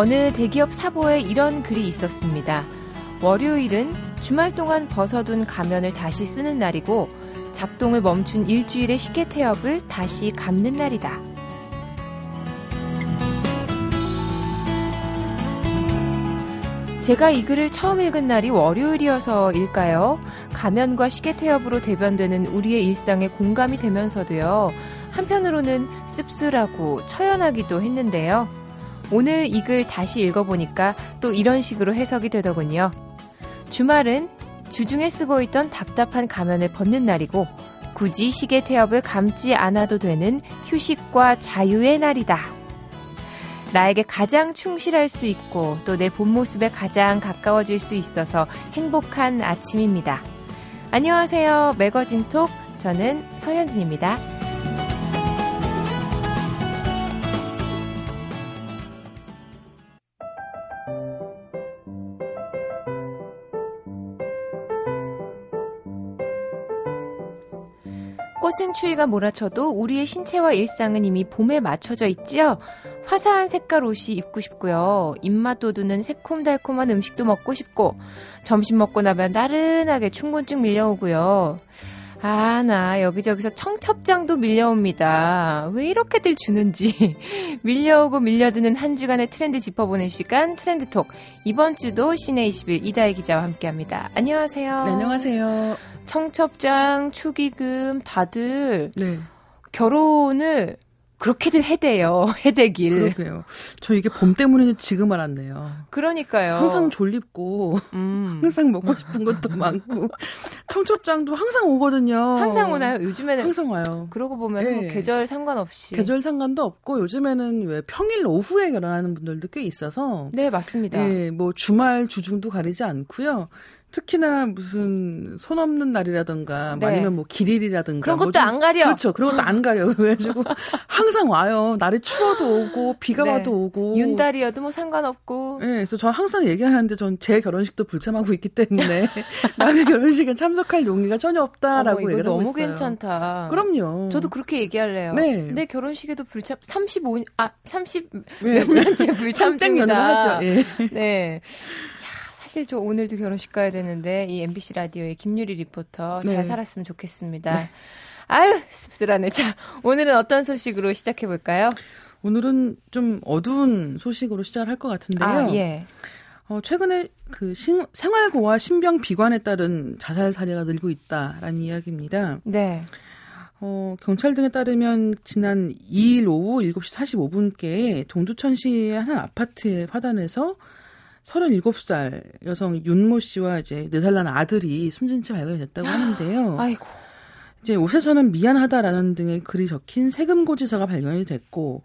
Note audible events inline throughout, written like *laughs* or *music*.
어느 대기업 사보에 이런 글이 있었습니다. 월요일은 주말 동안 벗어둔 가면을 다시 쓰는 날이고 작동을 멈춘 일주일의 식혜 태엽을 다시 감는 날이다. 제가 이 글을 처음 읽은 날이 월요일이어서일까요? 가면과 시계 태엽으로 대변되는 우리의 일상에 공감이 되면서도요. 한편으로는 씁쓸하고 처연하기도 했는데요. 오늘 이 글 다시 읽어보니까 또 이런 식으로 해석이 되더군요. 주말은 주중에 쓰고 있던 답답한 가면을 벗는 날이고 굳이 시계 태엽을 감지 않아도 되는 휴식과 자유의 날이다. 나에게 가장 충실할 수 있고 또 내 본 모습에 가장 가까워질 수 있어서 행복한 아침입니다. 안녕하세요. 매거진 톡. 저는 서현진입니다. 꽃샘 추위가 몰아쳐도 우리의 신체와 일상은 이미 봄에 맞춰져 있지요. 화사한 색깔 옷이 입고 싶고요. 입맛 돋우는 새콤달콤한 음식도 먹고 싶고 점심 먹고 나면 나른하게 충곤증 밀려오고요. 아, 나 여기저기서 청첩장도 밀려옵니다. 왜 이렇게들 주는지. *laughs* 밀려오고 밀려드는 한 주간의 트렌드 짚어보는 시간, 트렌드 톡. 이번 주도 시내 21 이다혜 기자와 함께 합니다. 안녕하세요. 네, 안녕하세요. 청첩장, 축의금, 다들 네. 결혼을 그렇게들 해대요. *laughs* 해대길. 그러게요. 저 이게 봄 때문에 지금 알았네요. 그러니까요. 항상 졸립고 음. 항상 먹고 싶은 것도 *laughs* 많고 청첩장도 항상 오거든요. 항상 오나요? 요즘에는 항상 와요. 그러고 보면 네. 계절 상관없이 계절 상관도 없고 요즘에는 왜 평일 오후에 결혼하는 분들도 꽤 있어서 네 맞습니다. 네, 뭐 주말 주중도 가리지 않고요. 특히나 무슨 손 없는 날이라든가 네. 아니면 뭐 길일이라든가 그런 것도 뭐 안 가려. 그렇죠. 그런 것도 안 가려. *laughs* 그래가지고 항상 와요. 날이 추워도 오고 비가 네. 와도 오고 윤달이어도 뭐 상관없고. 네, 그래서 저 항상 얘기하는데 전 제 결혼식도 불참하고 있기 때문에 *laughs* 남의 결혼식에 참석할 용의가 전혀 없다라고 어머, 얘기를 하고 있어요. 너무 괜찮다. 그럼요. 저도 그렇게 얘기할래요. 네. 내 결혼식에도 불참 35년 아 30몇 네. 년째 불참 중이다. 하죠. 예. 네. 사실 저 오늘도 결혼식 가야 되는데 이 MBC 라디오의 김유리 리포터 네. 잘 살았으면 좋겠습니다. 네. 아유 씁쓸하네. 자 오늘은 어떤 소식으로 시작해 볼까요? 오늘은 좀 어두운 소식으로 시작을 할것 같은데요. 아, 예. 어, 최근에 그 신, 생활고와 신병 비관에 따른 자살 사례가 늘고 있다라는 이야기입니다. 네. 어, 경찰 등에 따르면 지난 2일 오후 7시 45분께 동두천시의 한 아파트에 화단에서 37살 여성 윤모 씨와 이제 4살 난 아들이 숨진 채 발견이 됐다고 하는데요. 아이고. 이제 옷에서는 미안하다라는 등의 글이 적힌 세금 고지서가 발견이 됐고,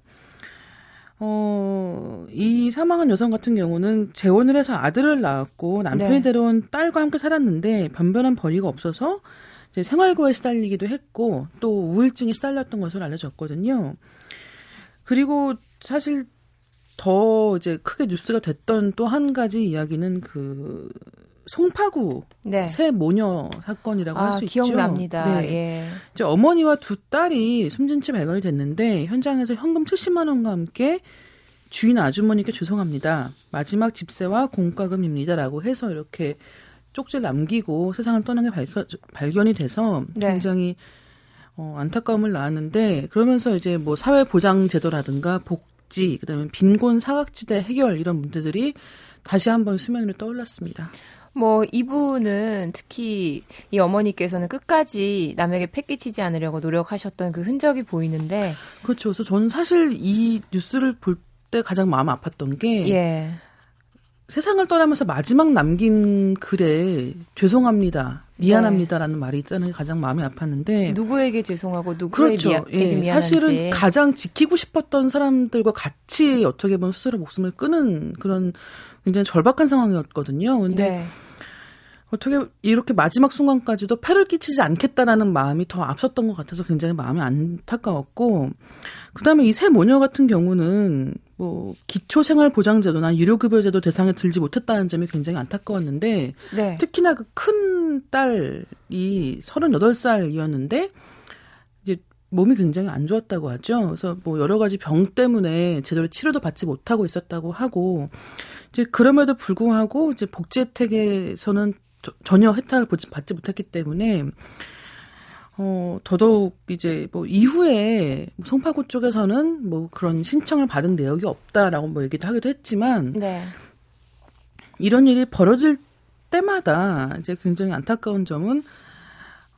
어, 이 사망한 여성 같은 경우는 재혼을 해서 아들을 낳았고 남편이 네. 데려온 딸과 함께 살았는데 변변한 벌이가 없어서 이제 생활고에 시달리기도 했고 또 우울증에 시달렸던 것으로 알려졌거든요. 그리고 사실 더 이제 크게 뉴스가 됐던 또 한 가지 이야기는 그 송파구 네. 새 모녀 사건이라고 아, 할수 있죠. 기억납니다. 네. 예. 이제 어머니와 두 딸이 숨진 채 발견이 됐는데 현장에서 현금 70만 원과 함께 주인 아주머니께 죄송합니다. 마지막 집세와 공과금입니다라고 해서 이렇게 쪽지를 남기고 세상을 떠난 게 발견, 발견이 돼서 네. 굉장히 어, 안타까움을 낳았는데 그러면서 이제 뭐 사회 보장 제도라든가 복 복지, 그다음에 빈곤 사각지대 해결 이런 문제들이 다시 한번 수면 위로 떠올랐습니다. 뭐 이분은 특히 이 어머니께서는 끝까지 남에게 패끼치지 않으려고 노력하셨던 그 흔적이 보이는데 그렇죠. 그래서 저는 사실 이 뉴스를 볼 때 가장 마음 아팠던 게 예. 세상을 떠나면서 마지막 남긴 글에 죄송합니다. 미안합니다라는 네. 말이 있다는 게 가장 마음이 아팠는데 누구에게 죄송하고 누구에게 그렇죠. 미안, 예, 미안한지 사실은 가장 지키고 싶었던 사람들과 같이 어떻게 보면 스스로 목숨을 끊은 그런 굉장히 절박한 상황이었거든요. 근데 네. 어떻게 이렇게 마지막 순간까지도 패를 끼치지 않겠다라는 마음이 더 앞섰던 것 같아서 굉장히 마음이 안타까웠고 그다음에 이세 모녀 같은 경우는 뭐 기초생활보장제도나 유료급여제도 대상에 들지 못했다는 점이 굉장히 안타까웠는데 네. 특히나 그 큰 딸이 38살이었는데 이제 몸이 굉장히 안 좋았다고 하죠. 그래서 뭐 여러 가지 병 때문에 제대로 치료도 받지 못하고 있었다고 하고 이제 그럼에도 불구하고 이제 복지 혜택에서는 전혀 혜택을 받지 못했기 때문에 어, 더더욱 이제 뭐 이후에 송파구 쪽에서는 뭐 그런 신청을 받은 내역이 없다라고 뭐 얘기도 하기도 했지만 네. 이런 일이 벌어질 때마다 이제 굉장히 안타까운 점은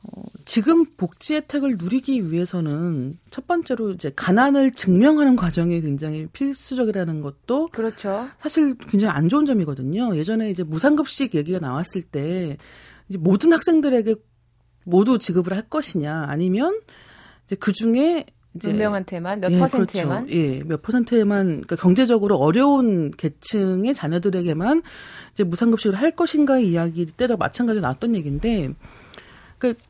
어, 지금 복지 혜택을 누리기 위해서는 첫 번째로 이제 가난을 증명하는 과정이 굉장히 필수적이라는 것도 그렇죠. 사실 굉장히 안 좋은 점이거든요. 예전에 이제 무상급식 얘기가 나왔을 때 이제 모든 학생들에게 모두 지급을 할 것이냐 아니면 이제 그 중에 이제 몇 명한테만 몇 예, 퍼센트에만 그렇죠. 예, 몇 퍼센트에만 그러니까 경제적으로 어려운 계층의 자녀들에게만 이제 무상급식을 할 것인가의 이야기 때도 마찬가지로 나왔던 얘기인데 그러니까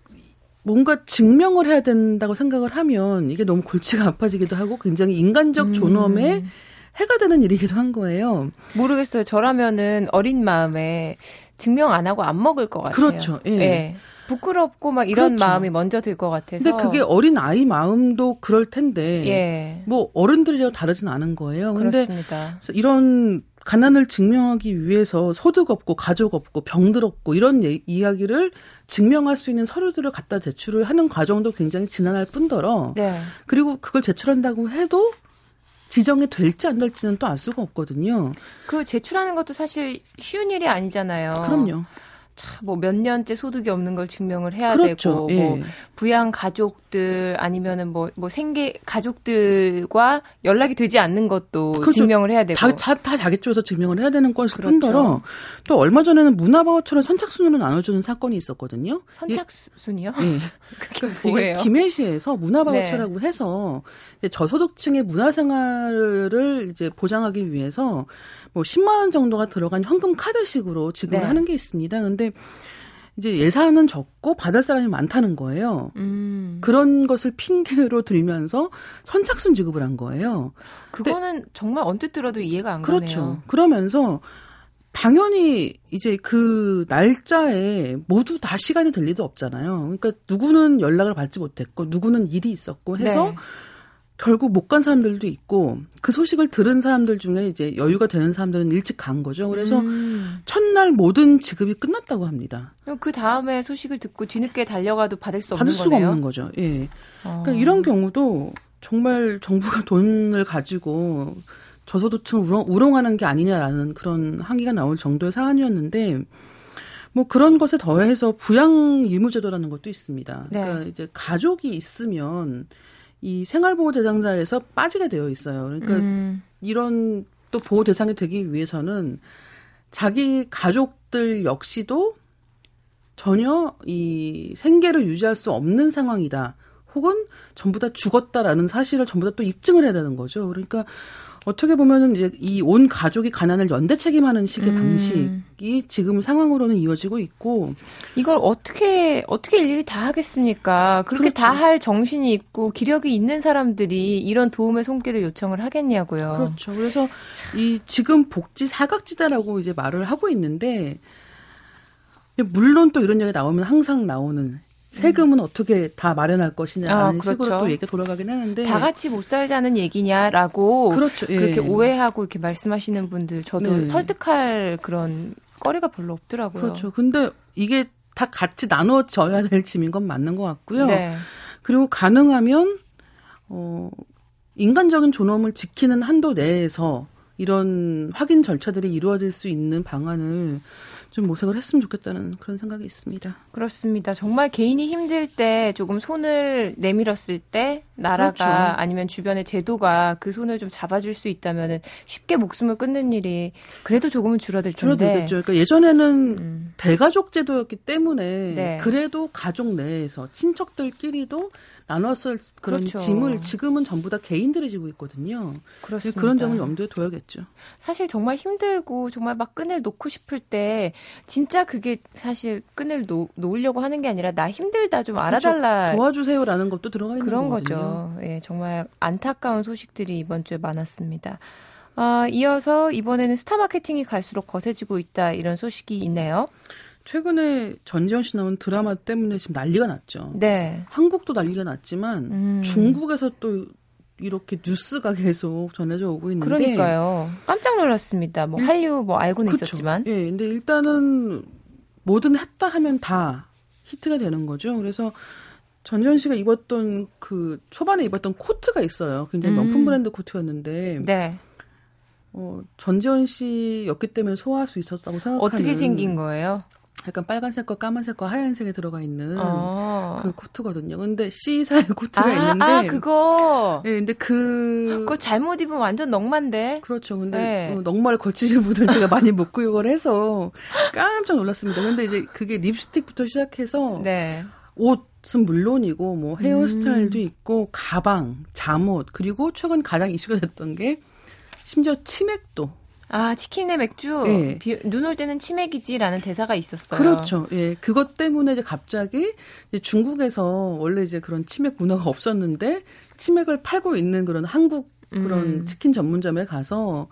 뭔가 증명을 해야 된다고 생각을 하면 이게 너무 골치가 아파지기도 하고 굉장히 인간적 존엄에 음. 해가 되는 일이기도 한 거예요. 모르겠어요. 저라면은 어린 마음에 증명 안 하고 안 먹을 것 같아요. 그렇죠. 예. 예. 부끄럽고 막 이런 그렇죠. 마음이 먼저 들 것 같아서. 근데 그게 어린 아이 마음도 그럴 텐데. 예. 뭐 어른들이랑 다르진 않은 거예요. 근데 그렇습니다. 이런 가난을 증명하기 위해서 소득 없고 가족 없고 병들 없고 이런 예, 이야기를 증명할 수 있는 서류들을 갖다 제출을 하는 과정도 굉장히 지난할 뿐더러 네. 그리고 그걸 제출한다고 해도 지정이 될지 안 될지는 또 알 수가 없거든요. 그 제출하는 것도 사실 쉬운 일이 아니잖아요. 그럼요. 뭐몇 년째 소득이 없는 걸 증명을 해야 그렇죠. 되고 뭐 예. 뭐 부양 가족들 아니면은 뭐뭐 뭐 생계 가족들과 연락이 되지 않는 것도 그렇죠. 증명을 해야 되고 다, 다, 다 자기 쪽에서 증명을 해야 되는 것일 그렇죠. 뿐더러 또 얼마 전에는 문화바우처를 선착순으로 나눠주는 사건이 있었거든요. 선착순이요? 예. *laughs* 그게 뭐예요? 김해시에서 문화바우처라고 네. 해서 저소득층의 문화생활을 이제 보장하기 위해서 뭐 10만 원 정도가 들어간 현금 카드식으로 지급을 네. 하는 게 있습니다. 근데 이제 예산은 적고 받을 사람이 많다는 거예요. 음. 그런 것을 핑계로 들면서 선착순 지급을 한 거예요. 그거는 정말 언뜻 들어도 이해가 안 그렇죠. 가네요. 그러면서 당연히 이제 그 날짜에 모두 다 시간이 될 리도 없잖아요. 그러니까 누구는 연락을 받지 못했고 누구는 일이 있었고 해서 네. 결국 못 간 사람들도 있고 그 소식을 들은 사람들 중에 이제 여유가 되는 사람들은 일찍 간 거죠. 그래서 음. 첫날 모든 지급이 끝났다고 합니다. 그 다음에 소식을 듣고 뒤늦게 달려가도 받을 수 없는 받을 수가 거네요? 없는 거죠. 예. 어. 그러니까 이런 경우도 정말 정부가 *laughs* 돈을 가지고 저소득층을 우롱, 우롱하는 게 아니냐라는 그런 항의가 나올 정도의 사안이었는데 뭐 그런 것에 더해서 부양 의무제도라는 것도 있습니다. 네. 그러니까 이제 가족이 있으면 이 생활보호 대상자에서 빠지게 되어 있어요. 그러니까 음. 이런 또 보호 대상이 되기 위해서는 자기 가족들 역시도 전혀 이 생계를 유지할 수 없는 상황이다. 혹은 전부 다 죽었다라는 사실을 전부 다 또 입증을 해야 되는 거죠. 그러니까 어떻게 보면은 이제 이 온 가족이 가난을 연대 책임하는 식의 음. 방식이 지금 상황으로는 이어지고 있고 이걸 어떻게 어떻게 일일이 다 하겠습니까? 그렇게 그렇죠. 다할 정신이 있고 기력이 있는 사람들이 이런 도움의 손길을 요청을 하겠냐고요. 그렇죠. 그래서 이 지금 복지 사각지대라고 이제 말을 하고 있는데 물론 또 이런 얘기 나오면 항상 나오는 세금은 음. 어떻게 다 마련할 것이냐라는 아, 그렇죠. 식으로 또 얘기가 돌아가긴 하는데 다 같이 못 살자는 얘기냐라고 그렇죠. 예. 그렇게 오해하고 이렇게 말씀하시는 분들 저도 네. 설득할 그런 거리가 별로 없더라고요. 그렇죠. 근데 이게 다 같이 나눠져야 될 짐인 건 맞는 것 같고요. 네. 그리고 가능하면 어 인간적인 존엄을 지키는 한도 내에서 이런 확인 절차들이 이루어질 수 있는 방안을 좀 모색을 했으면 좋겠다는 그런 생각이 있습니다. 그렇습니다. 정말 개인이 힘들 때 조금 손을 내밀었을 때 나라가 그렇죠. 아니면 주변의 제도가 그 손을 좀 잡아줄 수 있다면 쉽게 목숨을 끊는 일이 그래도 조금은 줄어들 텐데. 줄어들겠죠. 그러니까 예전에는 음. 대가족 제도였기 때문에 네. 그래도 가족 내에서 친척들끼리도 나눴을 그런 그렇죠. 짐을 지금은 전부 다 개인들이 지고 있거든요. 그렇습니다. 그런 점을 염두에 둬야겠죠. 사실 정말 힘들고 정말 막 끈을 놓고 싶을 때 진짜 그게 사실 끈을 놓, 놓으려고 하는 게 아니라 나 힘들다 좀 그렇죠. 알아달라 그렇죠. 도와주세요라는 것도 들어가 있는 그런 거거든요. 거죠. 예, 정말 안타까운 소식들이 이번 주에 많았습니다. 아, 이어서 이번에는 스타 마케팅이 갈수록 거세지고 있다 이런 소식이 있네요. 최근에 전지현 씨 나온 드라마 때문에 지금 난리가 났죠. 네. 한국도 난리가 났지만 음. 중국에서 또 이렇게 뉴스가 계속 전해져 오고 있는데 그러니까요. 깜짝 놀랐습니다. 뭐 한류 뭐 알고는 그쵸. 있었지만. 예, 근데 일단은 뭐든 했다 하면 다 히트가 되는 거죠. 그래서 전지현 씨가 입었던 그 초반에 입었던 코트가 있어요. 굉장히 명품 음. 브랜드 코트였는데 네. 어, 전지현 씨였기 때문에 소화할 수 있었다고 생각하는 어떻게 생긴 거예요? 약간 빨간색과 까만색과 하얀색에 들어가 있는 어. 그 코트거든요. 근데 C사의 *laughs* 코트가 아, 있는데 아, 그거. 예, 근데 그 그거 잘못 입으면 완전 넉만데. 그렇죠. 근데 네. 어, 넉말 거치지 *laughs* 못한 제가 많이 못 구역을 해서 깜짝 놀랐습니다. 근데 이제 그게 립스틱부터 시작해서 네. 옷은 물론이고 뭐 헤어스타일도 있고 가방, 잠옷 그리고 최근 가장 이슈가 됐던 게 심지어 치맥도 아, 치킨의 맥주. 예. 눈올 때는 치맥이지라는 대사가 있었어요. 그렇죠. 예, 그것 때문에 이제 갑자기 이제 중국에서 원래 이제 그런 치맥 문화가 없었는데 치맥을 팔고 있는 그런 한국 그런 음. 치킨 전문점에 가서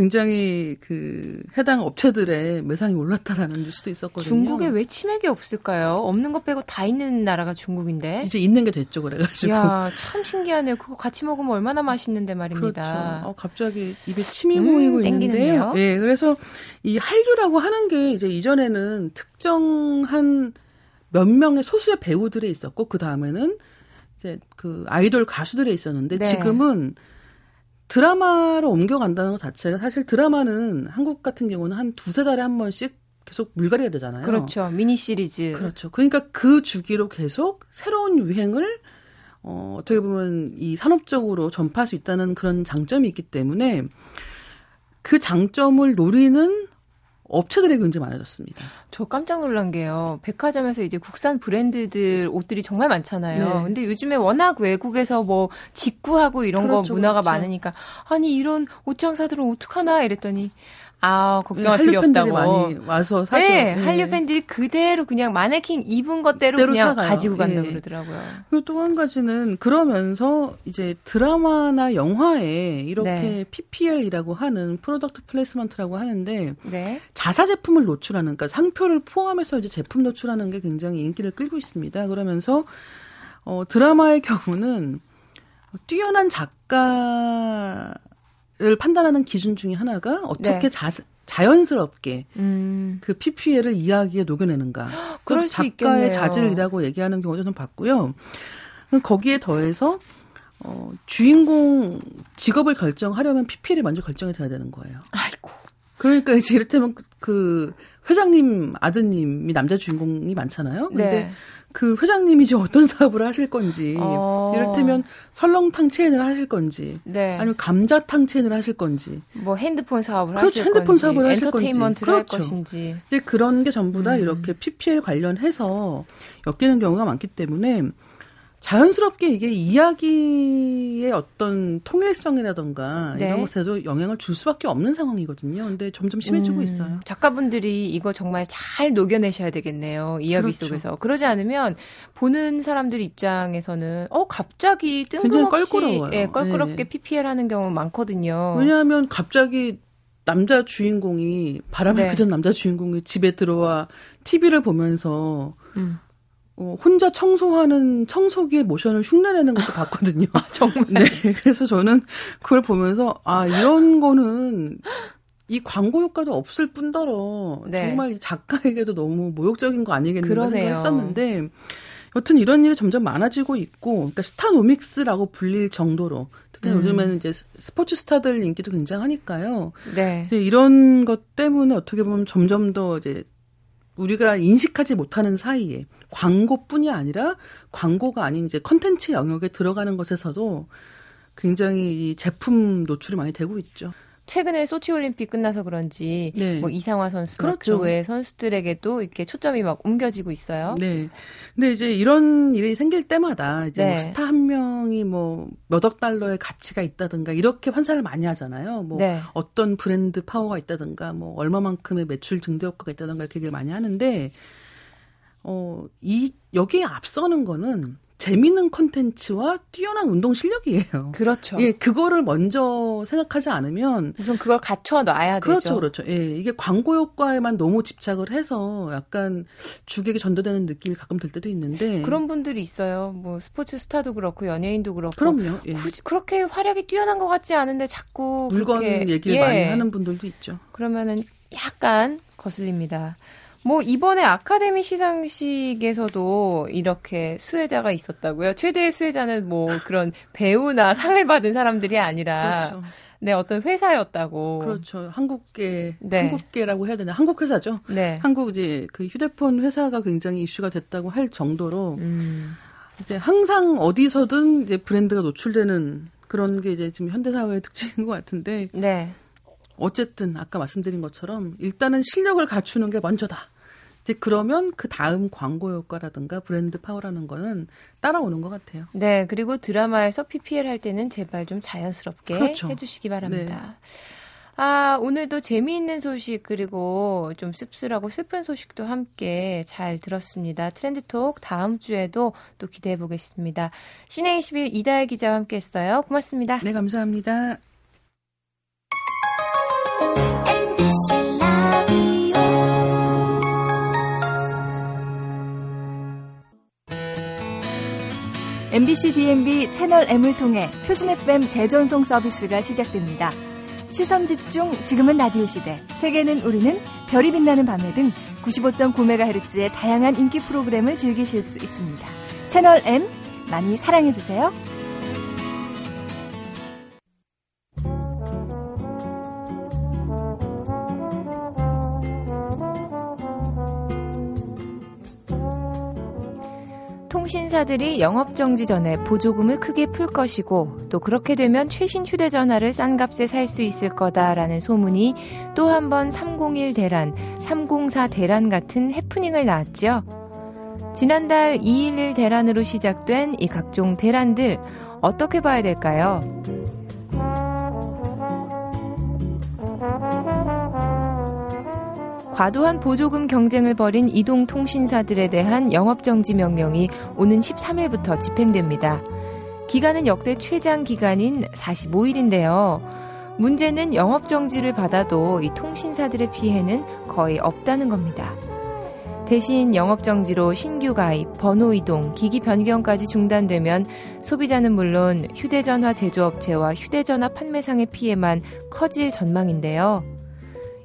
굉장히 그 해당 업체들의 매상이 올랐다라는 뉴스도 있었거든요. 중국에 왜 치맥이 없을까요? 없는 것 빼고 다 있는 나라가 중국인데. 이제 있는 게 됐죠, 그래가지고. 야, 참 신기하네요. 그거 같이 먹으면 얼마나 맛있는데 말입니다. 그렇죠. 어, 갑자기 입에 침이 음, 고이고. 있는데요. 예, 그래서 이 한류라고 하는 게 이제 이전에는 특정한 몇 명의 소수의 배우들에 있었고 그 다음에는 이제 그 아이돌 가수들에 있었는데 네. 지금은 드라마로 옮겨간다는 것 자체가 사실 드라마는 한국 같은 경우는 한 두세 달에 한 번씩 계속 물갈이가 되잖아요. 그렇죠. 미니 시리즈. 그렇죠. 그러니까 그 주기로 계속 새로운 유행을 어, 어떻게 보면 이 산업적으로 전파할 수 있다는 그런 장점이 있기 때문에 그 장점을 노리는 업체들이 굉장히 많아졌습니다. 저 깜짝 놀란 게요. 백화점에서 이제 국산 브랜드들 옷들이 정말 많잖아요. 네. 근데 요즘에 워낙 외국에서 뭐 직구하고 이런 그렇죠, 거 문화가 그렇죠. 많으니까 아니 이런 옷장사들은 어떡하나 이랬더니 아 걱정할 필요 없다고. 많이 와서 사죠. 네, 예. 한류 팬들이 그대로 그냥 마네킹 입은 것대로 그냥 사가요. 가지고 간다 예. 그러더라고요. 그리고 또 한 가지는 그러면서 이제 드라마나 영화에 이렇게 네. PPL이라고 하는 product placement라고 하는데 네. 자사 제품을 노출하는 그러니까 상표를 포함해서 이제 제품 노출하는 게 굉장히 인기를 끌고 있습니다. 그러면서 어 드라마의 경우는 뛰어난 작가 를 판단하는 기준 중에 하나가 어떻게 네. 자, 자연스럽게 음. 그 PPL을 이야기에 녹여내는가. 그럴 그수 작가의 있겠네요. 자질이라고 얘기하는 경우도 좀 봤고요. 거기에 더해서 어, 주인공 직업을 결정하려면 PPL이 먼저 결정이 돼야 되는 거예요. 아이고. 그러니까 이제 이를테면 그- 그 회장님 아드님이 남자 주인공이 많잖아요. 근데 네. 그 회장님이 이제 어떤 사업을 하실 건지, 어. 이를테면 설렁탕 체인을 하실 건지, 네. 아니면 감자탕 체인을 하실 건지, 뭐 핸드폰 사업을 그렇죠. 하실 핸드폰 건지, 사업을 하실 건지. 엔터테인먼트를 할 그렇죠. 것인지. 이제 그런 게 전부 다 음. 이렇게 PPL 관련해서 엮이는 경우가 많기 때문에 자연스럽게 이게 이야기의 어떤 통일성이라던가 네. 이런 것에도 영향을 줄 수밖에 없는 상황이거든요. 근데 점점 심해지고 음, 있어요. 작가분들이 이거 정말 잘 녹여내셔야 되겠네요. 이야기 그렇죠. 속에서. 그러지 않으면 보는 사람들 입장에서는 어 갑자기 뜬금없이 껄끄러워요. 예, 껄끄럽게 네. PPL 하는 경우 많거든요. 왜냐하면 갑자기 남자 주인공이 바람을 네. 피던 남자 주인공이 집에 들어와 TV를 보면서 음. 어, 혼자 청소하는 청소기의 모션을 흉내내는 것도 봤거든요. *laughs* 정말 네, 그래서 저는 그걸 보면서 아 이런 거는 이 광고 효과도 없을 뿐더러 네. 정말 이 작가에게도 너무 모욕적인 거 아니겠는가. 생각했었는데 여튼 이런 일이 점점 많아지고 있고 그러니까 스타노믹스라고 불릴 정도로 특히 음. 요즘에는 이제 스포츠 스타들 인기도 굉장하니까요. 네. 이런 것 때문에 어떻게 보면 점점 더 이제 우리가 인식하지 못하는 사이에 광고뿐이 아니라 광고가 아닌 이제 컨텐츠 영역에 들어가는 것에서도 굉장히 이 제품 노출이 많이 되고 있죠. 최근에 소치 올림픽 끝나서 그런지 네. 뭐 이상화 선수나 그렇죠. 그 외의 선수들에게도 이렇게 초점이 막 옮겨지고 있어요. 네. 근데 이제 이런 일이 생길 때마다 이제 네. 뭐 스타 한 명이 뭐 몇 억 달러의 가치가 있다든가 이렇게 환산을 많이 하잖아요. 뭐 네. 어떤 브랜드 파워가 있다든가 뭐 얼마만큼의 매출 증대 효과가 있다든가 이렇게 얘기를 많이 하는데 어, 이 여기에 앞서는 거는 재밌는 컨텐츠와 뛰어난 운동 실력이에요. 그렇죠. 예, 그거를 먼저 생각하지 않으면 우선 그걸 갖춰 놔야 그렇죠, 되죠. 그렇죠. 예, 이게 광고 효과에만 너무 집착을 해서 약간 주객이 전도되는 느낌이 가끔 들 때도 있는데 그런 분들이 있어요. 뭐 스포츠 스타도 그렇고 연예인도 그렇고 그럼요. 예. 굳이 그렇게 활약이 뛰어난 것 같지 않은데 자꾸 물건 그렇게, 얘기를 예. 많이 하는 분들도 있죠. 그러면은 약간 거슬립니다. 뭐 이번에 아카데미 시상식에서도 이렇게 수혜자가 있었다고요. 최대의 수혜자는 뭐 그런 배우나 상을 받은 사람들이 아니라 그렇죠. 네 어떤 회사였다고. 그렇죠. 한국계 네. 한국계라고 해야 되나? 한국 회사죠. 네. 한국 이제 그 휴대폰 회사가 굉장히 이슈가 됐다고 할 정도로 음. 이제 항상 어디서든 이제 브랜드가 노출되는 그런 게 이제 지금 현대 사회의 *laughs* 특징인 것 같은데 네. 어쨌든 아까 말씀드린 것처럼 일단은 실력을 갖추는 게 먼저다. 이제 그러면 그 다음 광고 효과라든가 브랜드 파워라는 거는 따라오는 것 같아요. 네, 그리고 드라마에서 PPL 할 때는 제발 좀 자연스럽게 그렇죠. 해주시기 바랍니다. 아, 오늘도 재미있는 소식, 그리고 좀 씁쓸하고 슬픈 소식도 함께 잘 들었습니다. 트렌드톡 다음 주에도 또 기대해 보겠습니다. 씨네21 이다혜 기자와 함께 했어요. 고맙습니다. 네, 감사합니다. MBC DMB 채널 M을 통해 표준 FM 재전송 서비스가 시작됩니다. 시선 집중 지금은 라디오 시대 세계는 우리는 별이 빛나는 밤에 등 95.9MHz의 다양한 인기 프로그램을 즐기실 수 있습니다. 채널 M 많이 사랑해 주세요. 통신사들이 영업정지 전에 보조금을 크게 풀 것이고 또 그렇게 되면 최신 휴대전화를 싼 값에 살 수 있을 거다라는 소문이 또 한 번 301 대란, 304 대란 같은 해프닝을 낳았죠. 지난달 211 대란으로 시작된 이 각종 대란들 어떻게 봐야 될까요? 과도한 보조금 경쟁을 벌인 이동통신사들에 대한 영업정지 명령이 오는 13일부터 집행됩니다. 기간은 역대 최장 기간인 45일인데요. 문제는 영업정지를 받아도 이 통신사들의 피해는 거의 없다는 겁니다. 대신 영업정지로 신규 가입, 번호 이동, 기기 변경까지 중단되면 소비자는 물론 휴대전화 제조업체와 휴대전화 판매상의 피해만 커질 전망인데요.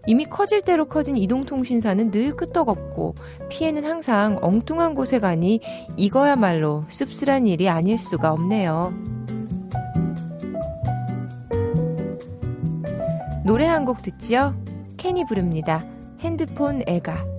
이미 커질 대로 커진 이동통신사는 늘 끄떡없고 피해는 항상 엉뚱한 곳에 가니 이거야말로 씁쓸한 일이 아닐 수가 없네요. 노래 한 곡 듣지요? 캔이 부릅니다. 핸드폰 애가.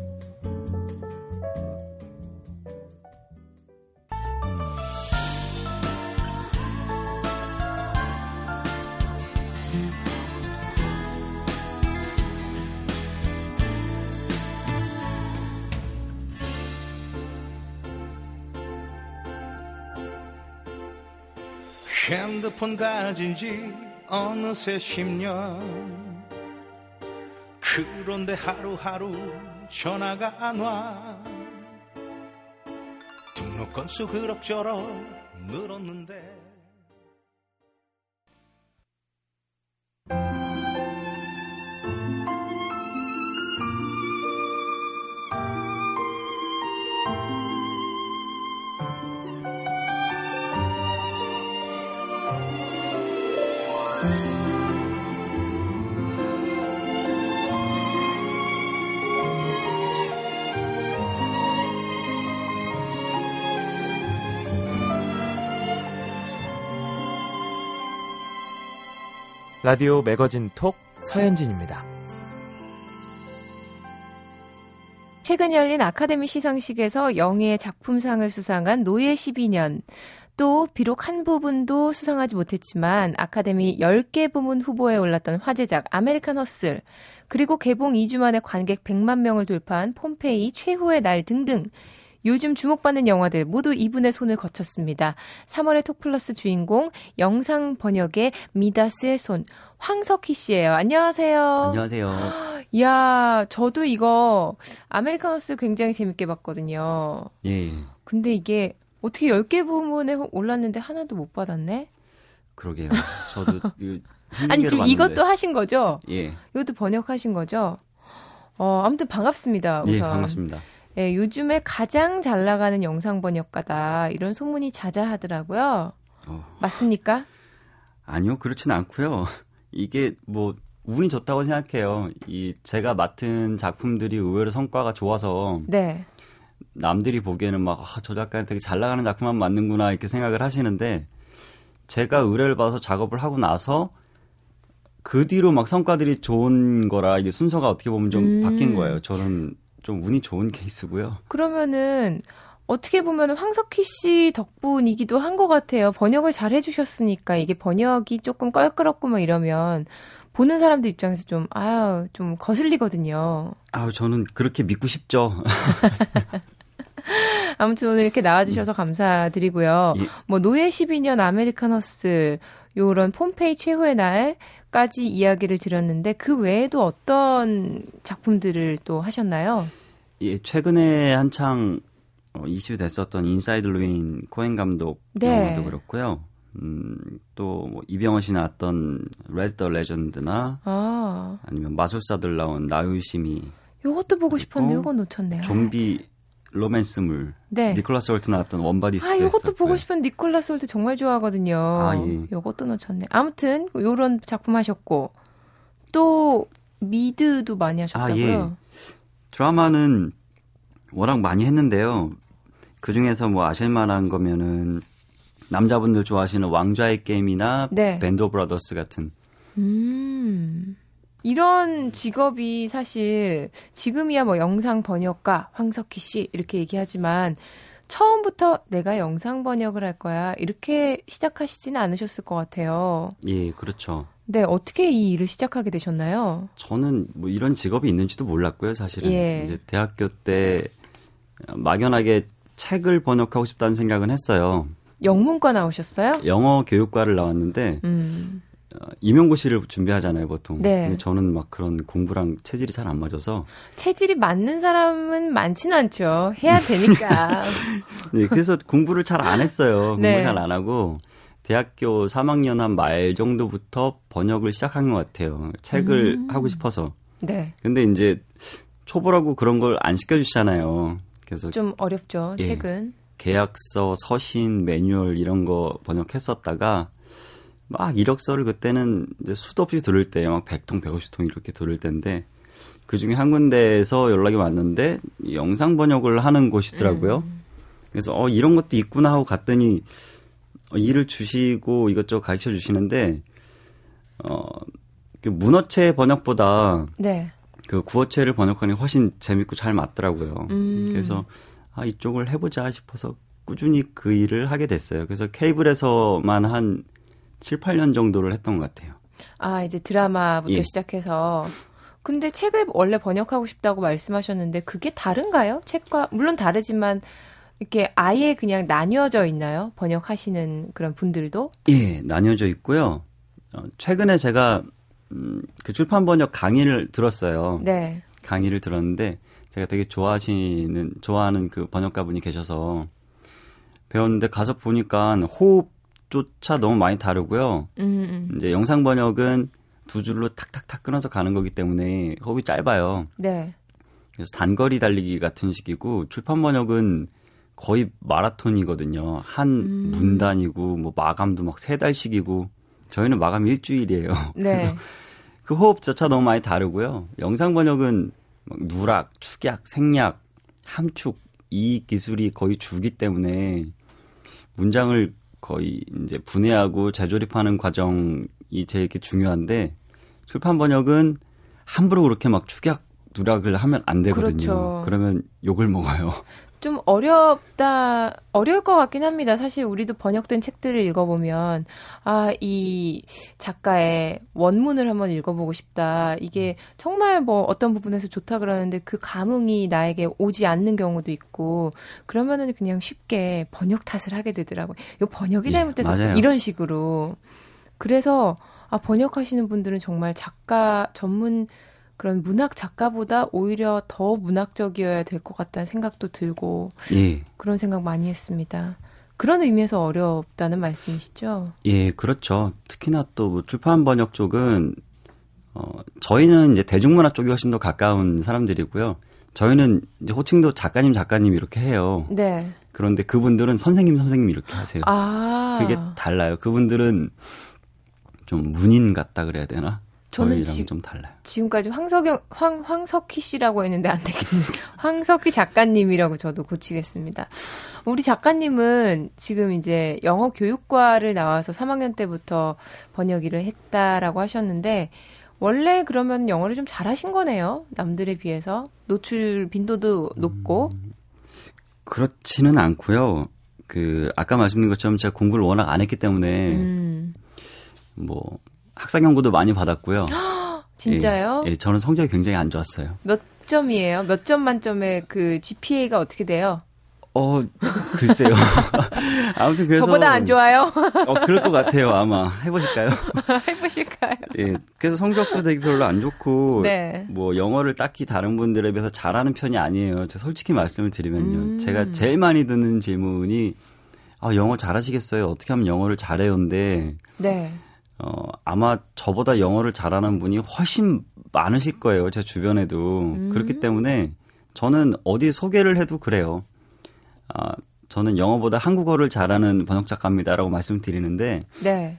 핸드폰 가진 지 어느새 10년. 그런데 하루하루 전화가 안 와. 등록 건수 그럭저럭 늘었는데 라디오 매거진 톡 서현진입니다. 최근 열린 아카데미 시상식에서 영예의 작품상을 수상한 노예 12년. 또 비록 한 부문도 수상하지 못했지만 아카데미 10개 부문 후보에 올랐던 화제작 아메리칸 허슬 그리고 개봉 2주 만에 관객 100만 명을 돌파한 폼페이 최후의 날 등등 요즘 주목받는 영화들 모두 이분의 손을 거쳤습니다. 3월의 톡플러스 주인공 영상 번역의 미다스의 손 황석희 씨예요. 안녕하세요. 안녕하세요. *gasps* 이야, 저도 이거 아메리카노스 굉장히 재밌게 봤거든요. 예. 근데 이게 어떻게 10개 부문에 올랐는데 하나도 못 받았네? 그러게요. 저도 *laughs* 이 아니, 지금 봤는데. 이것도 하신 거죠? 예, 이것도 번역하신 거죠? 어, 아무튼 반갑습니다. 우선. 예, 반갑습니다. 예, 요즘에 가장 잘 나가는 영상 번역가다. 이런 소문이 자자하더라고요. 어, 맞습니까? 아니요, 그렇진 않고요. *laughs* 이게 뭐 운이 좋다고 생각해요. 이 제가 맡은 작품들이 의외로 성과가 좋아서 네. 남들이 보기에는 막, 아, 저 작가는 되게 잘 나가는 작품만 만드는구나, 이렇게 생각을 하시는데, 제가 의뢰를 받아서 작업을 하고 나서, 그 뒤로 막 성과들이 좋은 거라, 이게 순서가 어떻게 보면 좀 음. 바뀐 거예요. 저는 좀 운이 좋은 케이스고요. 그러면은 어떻게 보면 황석희 씨 덕분이기도 한 것 같아요. 번역을 잘 해주셨으니까 이게 번역이 조금 껄끄럽고 뭐 이러면 보는 사람들 입장에서 좀 아유 좀 거슬리거든요. 아우, 저는 그렇게 믿고 싶죠. *laughs* 아무튼 오늘 이렇게 나와주셔서 감사드리고요. 예. 뭐 노예 12년 아메리카너스 요런 폼페이 최후의 날 까지 이야기를 드렸는데 그 외에도 어떤 작품들을 또 하셨나요? 예, 최근에 한창 어, 이슈 됐었던 인사이드 르윈 코엔 감독 네. 영화도 그렇고요. 음, 또 뭐 이병헌 씨 나왔던 레드 더 레전드나 아, 아니면 마술사들 나온 나우 유 씨 미 요것도 보고 싶었는데 요거 놓쳤네요. 좀비 로맨스물 네. 니콜라스 홀트 나왔던 웜 바디스도 아, 했었고요. 보고 싶은 니콜라스 홀트 정말 좋아하거든요. 아, 예. 요것도 놓쳤네. 아무튼 요런 작품 하셨고 또 미드도 많이 하셨다고요. 아, 예. 드라마는 워낙 많이 했는데요. 그 중에서 뭐 아실만한 거면은 남자분들 좋아하시는 왕좌의 게임이나 네. 밴드 오브 브라더스 같은 음. 이런 직업이 사실 지금이야 뭐 영상 번역가 황석희 씨 이렇게 얘기하지만 처음부터 내가 영상 번역을 할 거야 이렇게 시작하시지는 않으셨을 것 같아요. 예, 그렇죠. 네, 어떻게 이 일을 시작하게 되셨나요? 저는 뭐 이런 직업이 있는지도 몰랐고요, 사실은. 예. 이제 대학교 때 막연하게 책을 번역하고 싶다는 생각은 했어요. 영문과 나오셨어요? 영어 교육과를 나왔는데 음. 어, 임용고시를 준비하잖아요, 보통. 네. 근데 저는 막 그런 공부랑 체질이 잘 안 맞아서 체질이 맞는 사람은 많지는 않죠. 해야 되니까. *laughs* 네, 그래서 공부를 잘 안 했어요. 공부 네. 잘안 하고 대학교 3학년 한 말 정도부터 번역을 시작한 것 같아요. 책을 음. 하고 싶어서. 네. 근데 이제 초보라고 그런 걸 안 시켜주시잖아요. 그래서 좀 어렵죠, 예. 책은. 계약서, 서신, 매뉴얼 이런 거 번역했었다가 막 이력서를 그때는 이제 수도 없이 들을 때막 100통, 150통 이렇게 들을 때인데 그 중에 한 군데에서 연락이 왔는데 이 영상 번역을 하는 곳이더라고요. 그래서 어 이런 것도 있구나 하고 갔더니 어, 일을 주시고 이것저것 가르쳐 주시는데 어그 문어체 번역보다 네. 그 구어체를 번역하는 게 훨씬 재밌고 잘 맞더라고요. 음. 그래서 아 이쪽을 해보자 싶어서 꾸준히 그 일을 하게 됐어요. 그래서 케이블에서만 한 7, 8년 정도를 했던 것 같아요. 아, 이제 드라마부터 예. 시작해서. 근데 책을 원래 번역하고 싶다고 말씀하셨는데 그게 다른가요? 책과 물론 다르지만 이렇게 아예 그냥 나뉘어져 있나요? 번역하시는 그런 분들도? 예, 나뉘어져 있고요. 어, 최근에 제가 음, 그 출판 번역 강의를 들었어요. 네. 강의를 들었는데 제가 되게 좋아하시는 좋아하는 그 번역가 분이 계셔서 배웠는데 가서 보니까 호흡 조차 너무 많이 다르고요. 음, 음. 이제 영상 번역은 두 줄로 탁탁탁 끊어서 가는 거기 때문에 호흡이 짧아요. 네. 그래서 단거리 달리기 같은 식이고 출판 번역은 거의 마라톤이거든요. 한 음. 문단이고 뭐 마감도 막 세 달씩이고 저희는 마감 일주일이에요. *laughs* 네. 그 호흡조차 너무 많이 다르고요. 영상 번역은 막 누락, 축약, 생략, 함축 이 기술이 거의 주기 때문에 문장을 거의 이제 분해하고 재조립하는 과정이 제일 중요한데 출판 번역은 함부로 그렇게 막 축약, 누락을 하면 안 되거든요. 그렇죠. 그러면 욕을 먹어요. 좀 어렵다, 어려울 것 같긴 합니다. 사실 우리도 번역된 책들을 읽어보면, 아, 이 작가의 원문을 한번 읽어보고 싶다. 이게 정말 뭐 어떤 부분에서 좋다 그러는데 그 감흥이 나에게 오지 않는 경우도 있고, 그러면은 그냥 쉽게 번역 탓을 하게 되더라고요. 이 번역이 예, 잘못돼서 맞아요. 이런 식으로. 그래서, 아, 번역하시는 분들은 정말 작가, 전문, 그런 문학 작가보다 오히려 더 문학적이어야 될 것 같다는 생각도 들고 예. 그런 생각 많이 했습니다. 그런 의미에서 어렵다는 말씀이시죠? 예, 그렇죠. 특히나 또뭐 출판 번역 쪽은 어 저희는 이제 대중문화 쪽이 훨씬 더 가까운 사람들이고요. 저희는 이제 호칭도 작가님 작가님 이렇게 해요. 네. 그런데 그분들은 선생님 선생님 이렇게 하세요. 아. 그게 달라요. 그분들은 좀 문인 같다 그래야 되나? 저는 지- 좀 달라요. 지금까지 황석영, 황, 황석희 씨라고 했는데 안 되겠네요. *laughs* 황석희 작가님이라고 저도 고치겠습니다. 우리 작가님은 지금 이제 영어 교육과를 나와서 3학년 때부터 번역 일을 했다라고 하셨는데, 원래 그러면 영어를 좀 잘하신 거네요. 남들에 비해서. 노출 빈도도 높고. 그렇지는 않고요. 그 아까 말씀드린 것처럼 제가 공부를 워낙 안 했기 때문에 음, 뭐 학사 경고도 많이 받았고요. *gasps* 진짜요? 예, 예, 저는 성적이 굉장히 안 좋았어요. 몇 점이에요? 몇 점 만점에 그 GPA가 어떻게 돼요? 어, 글쎄요. *laughs* 아무튼 그래서 저보다 안 좋아요? 어, 그럴 것 같아요. 아마 해보실까요? *laughs* 해보실까요? 예, 그래서 성적도 되게 별로 안 좋고 네. 뭐 영어를 딱히 다른 분들에 비해서 잘하는 편이 아니에요. 제가 솔직히 말씀을 드리면요. 음. 제가 제일 많이 듣는 질문이 아, 영어 잘하시겠어요? 어떻게 하면 영어를 잘해요인데 네. 어, 아마 저보다 영어를 잘하는 분이 훨씬 많으실 거예요. 제 주변에도. 음. 그렇기 때문에 저는 어디 소개를 해도 그래요. 아, 저는 영어보다 한국어를 잘하는 번역 작가입니다라고 말씀드리는데 네.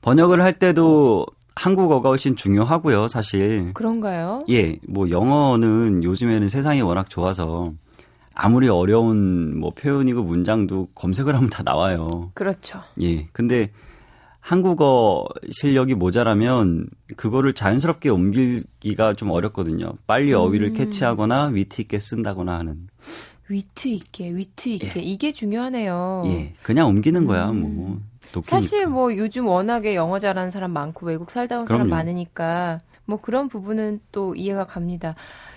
번역을 할 때도 한국어가 훨씬 중요하고요, 사실. 그런가요? 예, 뭐 영어는 요즘에는 세상이 워낙 좋아서 아무리 어려운 뭐 표현이고 문장도 검색을 하면 다 나와요. 그렇죠. 예. 근데 한국어 실력이 모자라면 그거를 자연스럽게 옮기기가 좀 어렵거든요. 빨리 어휘를 캐치하거나 위트 있게 쓴다거나 하는. 위트 있게, 위트 있게. 이게 중요하네요. 예. 그냥 옮기는 거야, 뭐. 독해니까. 어. 음. 사실 뭐 요즘 워낙에 영어 잘하는 사람 많고 외국 살다 온 사람 그럼요. 많으니까 뭐 그런 부분은 또 이해가 갑니다.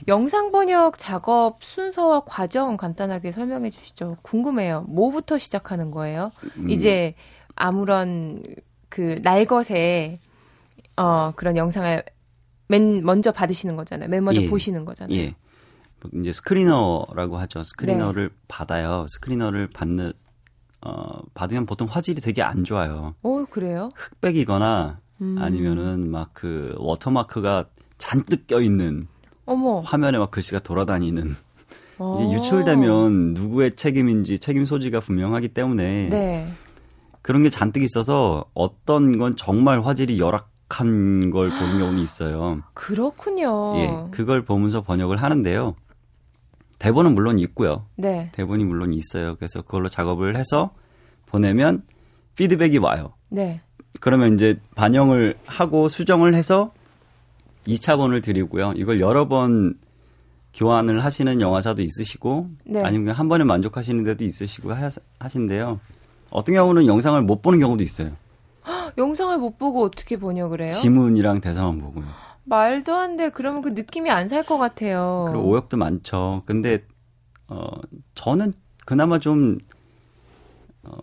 영상 번역 작업 순서와 과정 간단하게 설명해 주시죠. 궁금해요. 뭐부터 시작하는 거예요? 음. 이제 아무런 그 날것에 어 그런 영상을 맨 먼저 받으시는 거잖아요. 맨 먼저 예. 보시는 거잖아요. 예. 뭐 이제 screener라고 하죠. screener를 받아요. 스크리너를 받는 어 받으면 보통 화질이 되게 안 좋아요. 어 그래요? 흑백이거나 음. 아니면은 막 그 watermark가 잔뜩 껴 있는 어머. 화면에 막 글씨가 돌아다니는 어. 이게 유출되면 누구의 책임인지 책임 소지가 분명하기 때문에 네. 그런 게 잔뜩 있어서 어떤 건 정말 화질이 열악한 걸 보는 경우는 있어요. 그렇군요. 예, 그걸 보면서 번역을 하는데요. 대본은 물론 있고요. 네. 대본이 물론 있어요. 그래서 그걸로 작업을 해서 보내면 피드백이 와요. 네. 그러면 이제 반영을 하고 수정을 해서 2차본을 드리고요. 이걸 여러 번 교환을 하시는 영화사도 있으시고 네. 아니면 한 번에 만족하시는 데도 있으시고 하, 하신데요. 어떤 경우는 영상을 못 보는 경우도 있어요. *gasps* 영상을 못 보고 어떻게 번역을 해요? 지문이랑 대사만 보고요. 말도 안 돼. 그러면 그 느낌이 안 살 것 같아요. 그리고 오역도 많죠. 근데 어 저는 그나마 좀 어,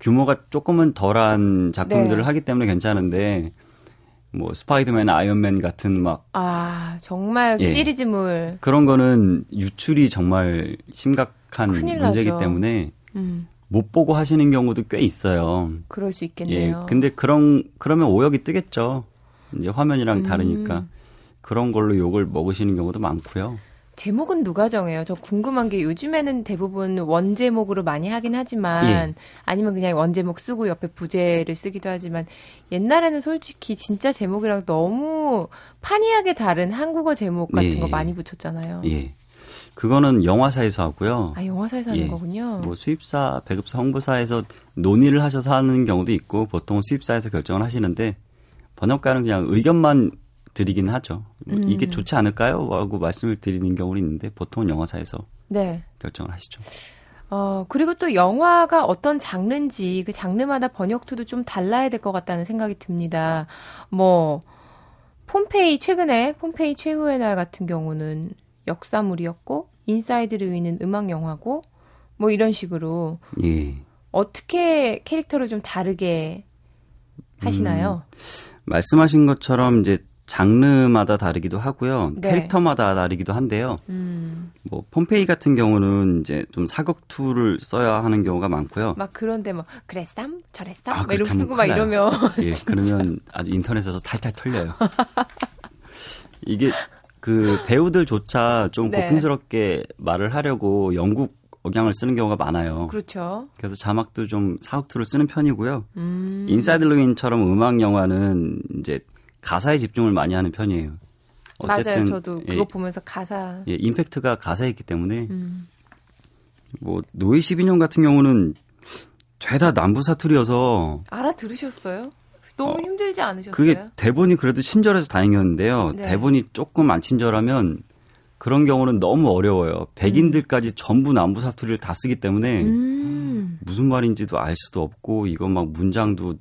규모가 조금은 덜한 작품들을 네. 하기 때문에 괜찮은데 뭐 스파이더맨, 아이언맨 같은 막 아, 정말 예. 시리즈물. 그런 거는 유출이 정말 심각한 문제이기 나죠. 때문에 음, 못 보고 하시는 경우도 꽤 있어요. 그럴 수 예. 있겠네요. 근데 그런 그러면 오역이 뜨겠죠. 이제 화면이랑 음. 다르니까 그런 걸로 욕을 먹으시는 경우도 많고요. 제목은 누가 정해요? 저 궁금한 게 요즘에는 대부분 원제목으로 많이 하긴 하지만 예. 아니면 그냥 원제목 쓰고 옆에 부제를 쓰기도 하지만 옛날에는 솔직히 진짜 제목이랑 너무 판이하게 다른 한국어 제목 같은 예. 거 많이 붙였잖아요. 예. 그거는 영화사에서 하고요. 아, 영화사에서 하는 예. 거군요. 뭐 수입사, 배급사, 홍보사에서 논의를 하셔서 하는 경우도 있고 보통 수입사에서 결정을 하시는데 번역가는 그냥 의견만 드리긴 하죠. 뭐 음. 이게 좋지 않을까요? 하고 말씀을 드리는 경우는 있는데 보통 영화사에서 네. 결정을 하시죠. 어, 그리고 또 영화가 어떤 장르인지 그 장르마다 번역투도 좀 달라야 될 것 같다는 생각이 듭니다. 뭐, 폼페이, 최근에 폼페이 최후의 날 같은 경우는 역사물이었고, 인사이드 르윈은 음악 영화고, 뭐 이런 식으로 예. 어떻게 캐릭터를 좀 다르게 하시나요? 말씀하신 것처럼 이제 장르마다 다르기도 하고요. 네. 캐릭터마다 다르기도 한데요. 음, 뭐 폼페이 같은 경우는 이제 좀 사극투를 써야 하는 경우가 많고요. 막 그런데 뭐 그랬삼 저랬삼 아, 막 이러고 쓰고 막. 이러면 예, *laughs* 그러면 아주 인터넷에서 탈탈 털려요. *laughs* 이게 그 배우들조차 좀 네. 고풍스럽게 말을 하려고 영국 억양을 쓰는 경우가 많아요. 그렇죠. 그래서 자막도 좀 사극투를 쓰는 편이고요. 음, 인사이드 르윈처럼 음악 영화는 이제 가사에 집중을 많이 하는 편이에요. 맞아요. 저도 예, 그거 보면서 가사. 예, 임팩트가 가사에 있기 때문에 음, 뭐 노예 12년 같은 경우는 죄다 남부 사투리여서 알아들으셨어요? 너무 어, 힘들지 않으셨어요? 그게 대본이 그래도 친절해서 다행이었는데요. 네. 대본이 조금 안 친절하면 그런 경우는 너무 어려워요. 백인들까지 전부 남부 사투리를 다 쓰기 때문에 음, 무슨 말인지도 알 수도 없고 이거 막 문장도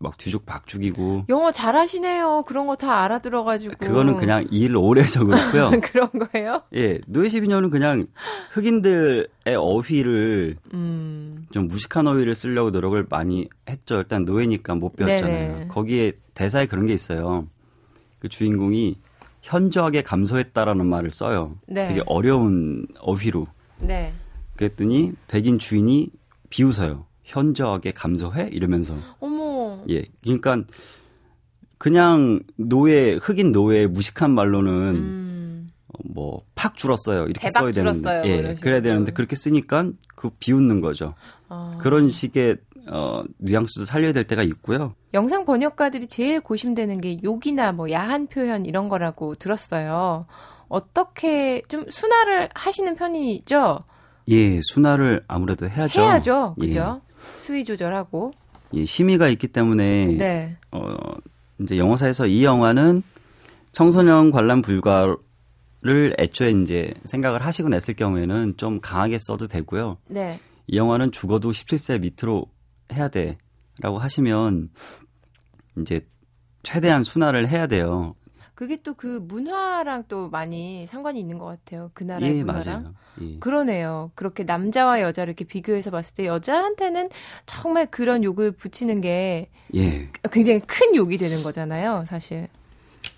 막 뒤죽박죽이고 영어 잘하시네요. 그런 거 다 알아들어가지고. 그거는 그냥 일을 오래 해서 그렇고요. *laughs* 그런 거예요? 예, 노예 12년은 그냥 흑인들의 어휘를 음, 좀 무식한 어휘를 쓰려고 노력을 많이 했죠. 일단 노예니까 못 배웠잖아요. 네네. 거기에 대사에 그런 게 있어요. 그 주인공이 현저하게 감소했다라는 말을 써요. 네. 되게 어려운 어휘로. 네. 그랬더니 백인 주인이 비웃어요. 현저하게 감소해? 이러면서. 어머. 예. 그러니까 그냥 노예, 흑인 노예의 무식한 말로는 음, 뭐팍 줄었어요. 이렇게 써야 되는데. 줄었어요. 뭐 예. 그래야. 되는데 그렇게 쓰니까 그 비웃는 거죠. 어. 그런 식의 어 뉘앙스도 살려야 될 때가 있고요. 영상 번역가들이 제일 고심되는 게 욕이나 뭐 야한 표현 이런 거라고 들었어요. 어떻게 좀 순화를 하시는 편이죠? 예, 순화를 아무래도 해야죠. 해야죠. 예. 그죠? 수위 조절하고. 예, 심의가 있기 때문에 네. 어 이제 영어사에서 이 영화는 청소년 관람 불가를 애초에 이제 생각을 하시고 냈을 경우에는 좀 강하게 써도 되고요. 네. 이 영화는 죽어도 17세 밑으로 해야 돼라고 하시면 이제 최대한 순화를 해야 돼요. 그게 또 그 문화랑 또 많이 상관이 있는 것 같아요. 그 나라의 예, 문화랑. 예. 그러네요. 그렇게 남자와 여자를 이렇게 비교해서 봤을 때 여자한테는 정말 그런 욕을 붙이는 게 예. 굉장히 큰 욕이 되는 거잖아요. 사실.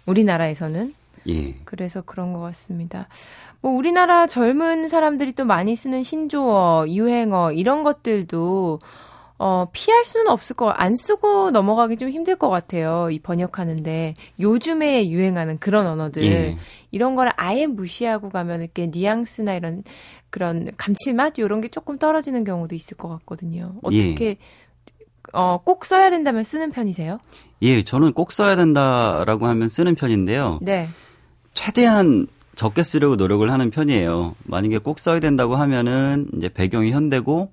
우리나라에서는. 예. 그래서 그런 것 같습니다. 뭐 우리나라 젊은 사람들이 또 많이 쓰는 신조어, 유행어 이런 것들도 어 피할 수는 없을 거 안 쓰고 넘어가기 좀 힘들 것 같아요. 이 번역하는데 요즘에 유행하는 그런 언어들 예. 이런 거를 아예 무시하고 가면 이렇게 뉘앙스나 이런 그런 감칠맛 이런 게 조금 떨어지는 경우도 있을 것 같거든요. 어떻게 어꼭 써야 된다면 쓰는 편이세요? 예, 저는 꼭 써야 된다라고 하면 쓰는 편인데요. 네. 최대한 적게 쓰려고 노력을 하는 편이에요. 만약에 꼭 써야 된다고 하면은 이제 배경이 현대고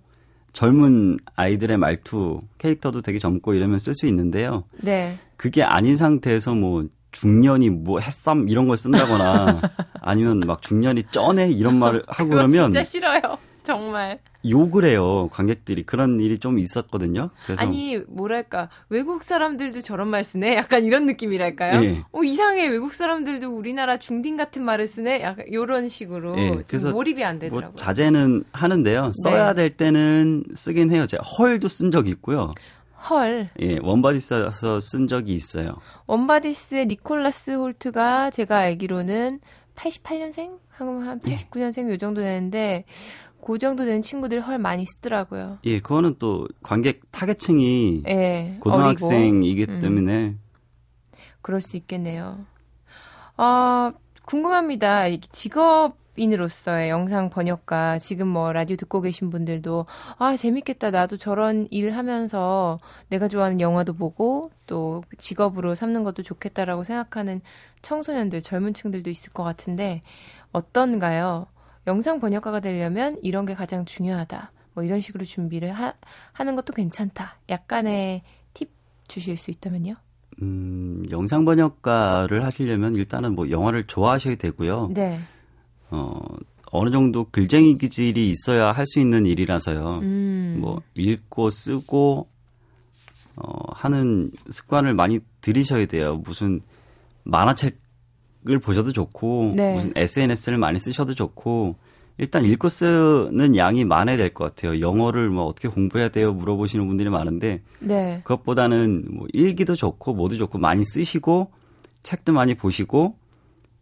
젊은 아이들의 말투, 캐릭터도 되게 젊고 이러면 쓸 수 있는데요. 네. 그게 아닌 상태에서 뭐 중년이 뭐 햇삼 이런 걸 쓴다거나 *laughs* 아니면 막 중년이 쩌네 이런 말을 하고 그러면 진짜 싫어요. 정말. 욕을 해요. 관객들이 그런 일이 좀 있었거든요. 그래서 아니 뭐랄까 외국 사람들도 저런 말 쓰네 약간 이런 느낌이랄까요? 예. 어 이상해 외국 사람들도 우리나라 중딩 같은 말을 쓰네 약간 이런 식으로 예, 좀 그래서 몰입이 안뭐 되더라고요. 자제는 하는데요. 써야 될 때는 쓰긴 해요. 제가 헐도 쓴 적이 있고요. 헐 예, 웜 바디스에서 쓴 적이 있어요. 웜 바디스의 니콜라스 홀트가 제가 알기로는 88년생 한 예. 89년생 요 정도 되는데 그 정도 되는 친구들이 헐 많이 쓰더라고요. 예, 그거는 또 관객 타겟층이 예. 고등학생이기 음. 때문에 그럴 수 있겠네요. 아, 궁금합니다. 직업인으로서의 영상 번역가, 지금 뭐 라디오 듣고 계신 분들도, 아, 재밌겠다. 나도 저런 일 하면서 내가 좋아하는 영화도 보고, 또 직업으로 삼는 것도 좋겠다라고 생각하는 청소년들, 젊은 층들도 있을 것 같은데, 어떤가요? 영상 번역가가 되려면 이런 게 가장 중요하다. 뭐 이런 식으로 준비를 하, 하는 것도 괜찮다. 약간의 팁 주실 수 있다면요? 음, 영상 번역가를 하시려면 일단은 뭐 영화를 좋아하셔야 되고요. 네. 어, 어느 정도 글쟁이 기질이 있어야 할 수 있는 일이라서요. 음. 뭐 읽고 쓰고 어, 하는 습관을 많이 들이셔야 돼요. 무슨 만화책 을 보셔도 좋고 네. 무슨 SNS를 많이 쓰셔도 좋고 일단 읽고 쓰는 양이 많아야 될 것 같아요. 영어를 뭐 어떻게 공부해야 돼요? 물어보시는 분들이 많은데 네. 그것보다는 뭐 일기도 좋고 뭐도 좋고 많이 쓰시고 책도 많이 보시고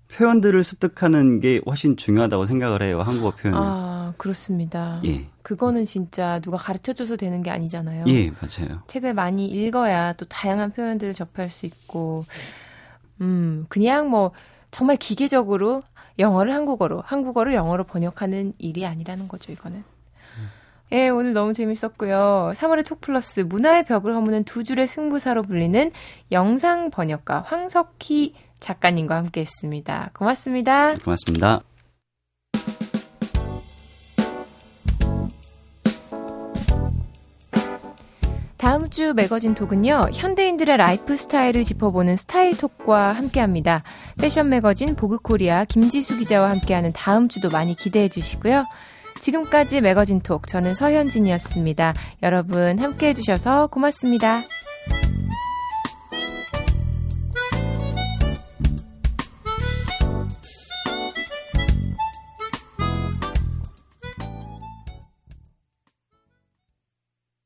표현들을 습득하는 게 훨씬 중요하다고 생각을 해요. 한국어 표현을. 아, 그렇습니다. 예. 그거는 진짜 누가 가르쳐 줘서 되는 게 아니잖아요. 예, 맞아요. 책을 많이 읽어야 또 다양한 표현들을 접할 수 있고, 음, 그냥 뭐, 정말 기계적으로 영어를 한국어로, 한국어를 영어로 번역하는 일이 아니라는 거죠, 이거는. 예, 오늘 너무 재밌었고요. 3월의 톡플러스 문화의 벽을 허무는 두 줄의 승부사로 불리는 영상 번역가 황석희 작가님과 함께 했습니다. 고맙습니다. 고맙습니다. 다음 주 매거진 톡은요, 현대인들의 라이프 스타일을 짚어보는 스타일 톡과 함께 합니다. 패션 매거진 보그 코리아 김지수 기자와 함께하는 다음 주도 많이 기대해 주시고요. 지금까지 매거진 톡, 저는 서현진이었습니다. 여러분 함께 해주셔서 고맙습니다.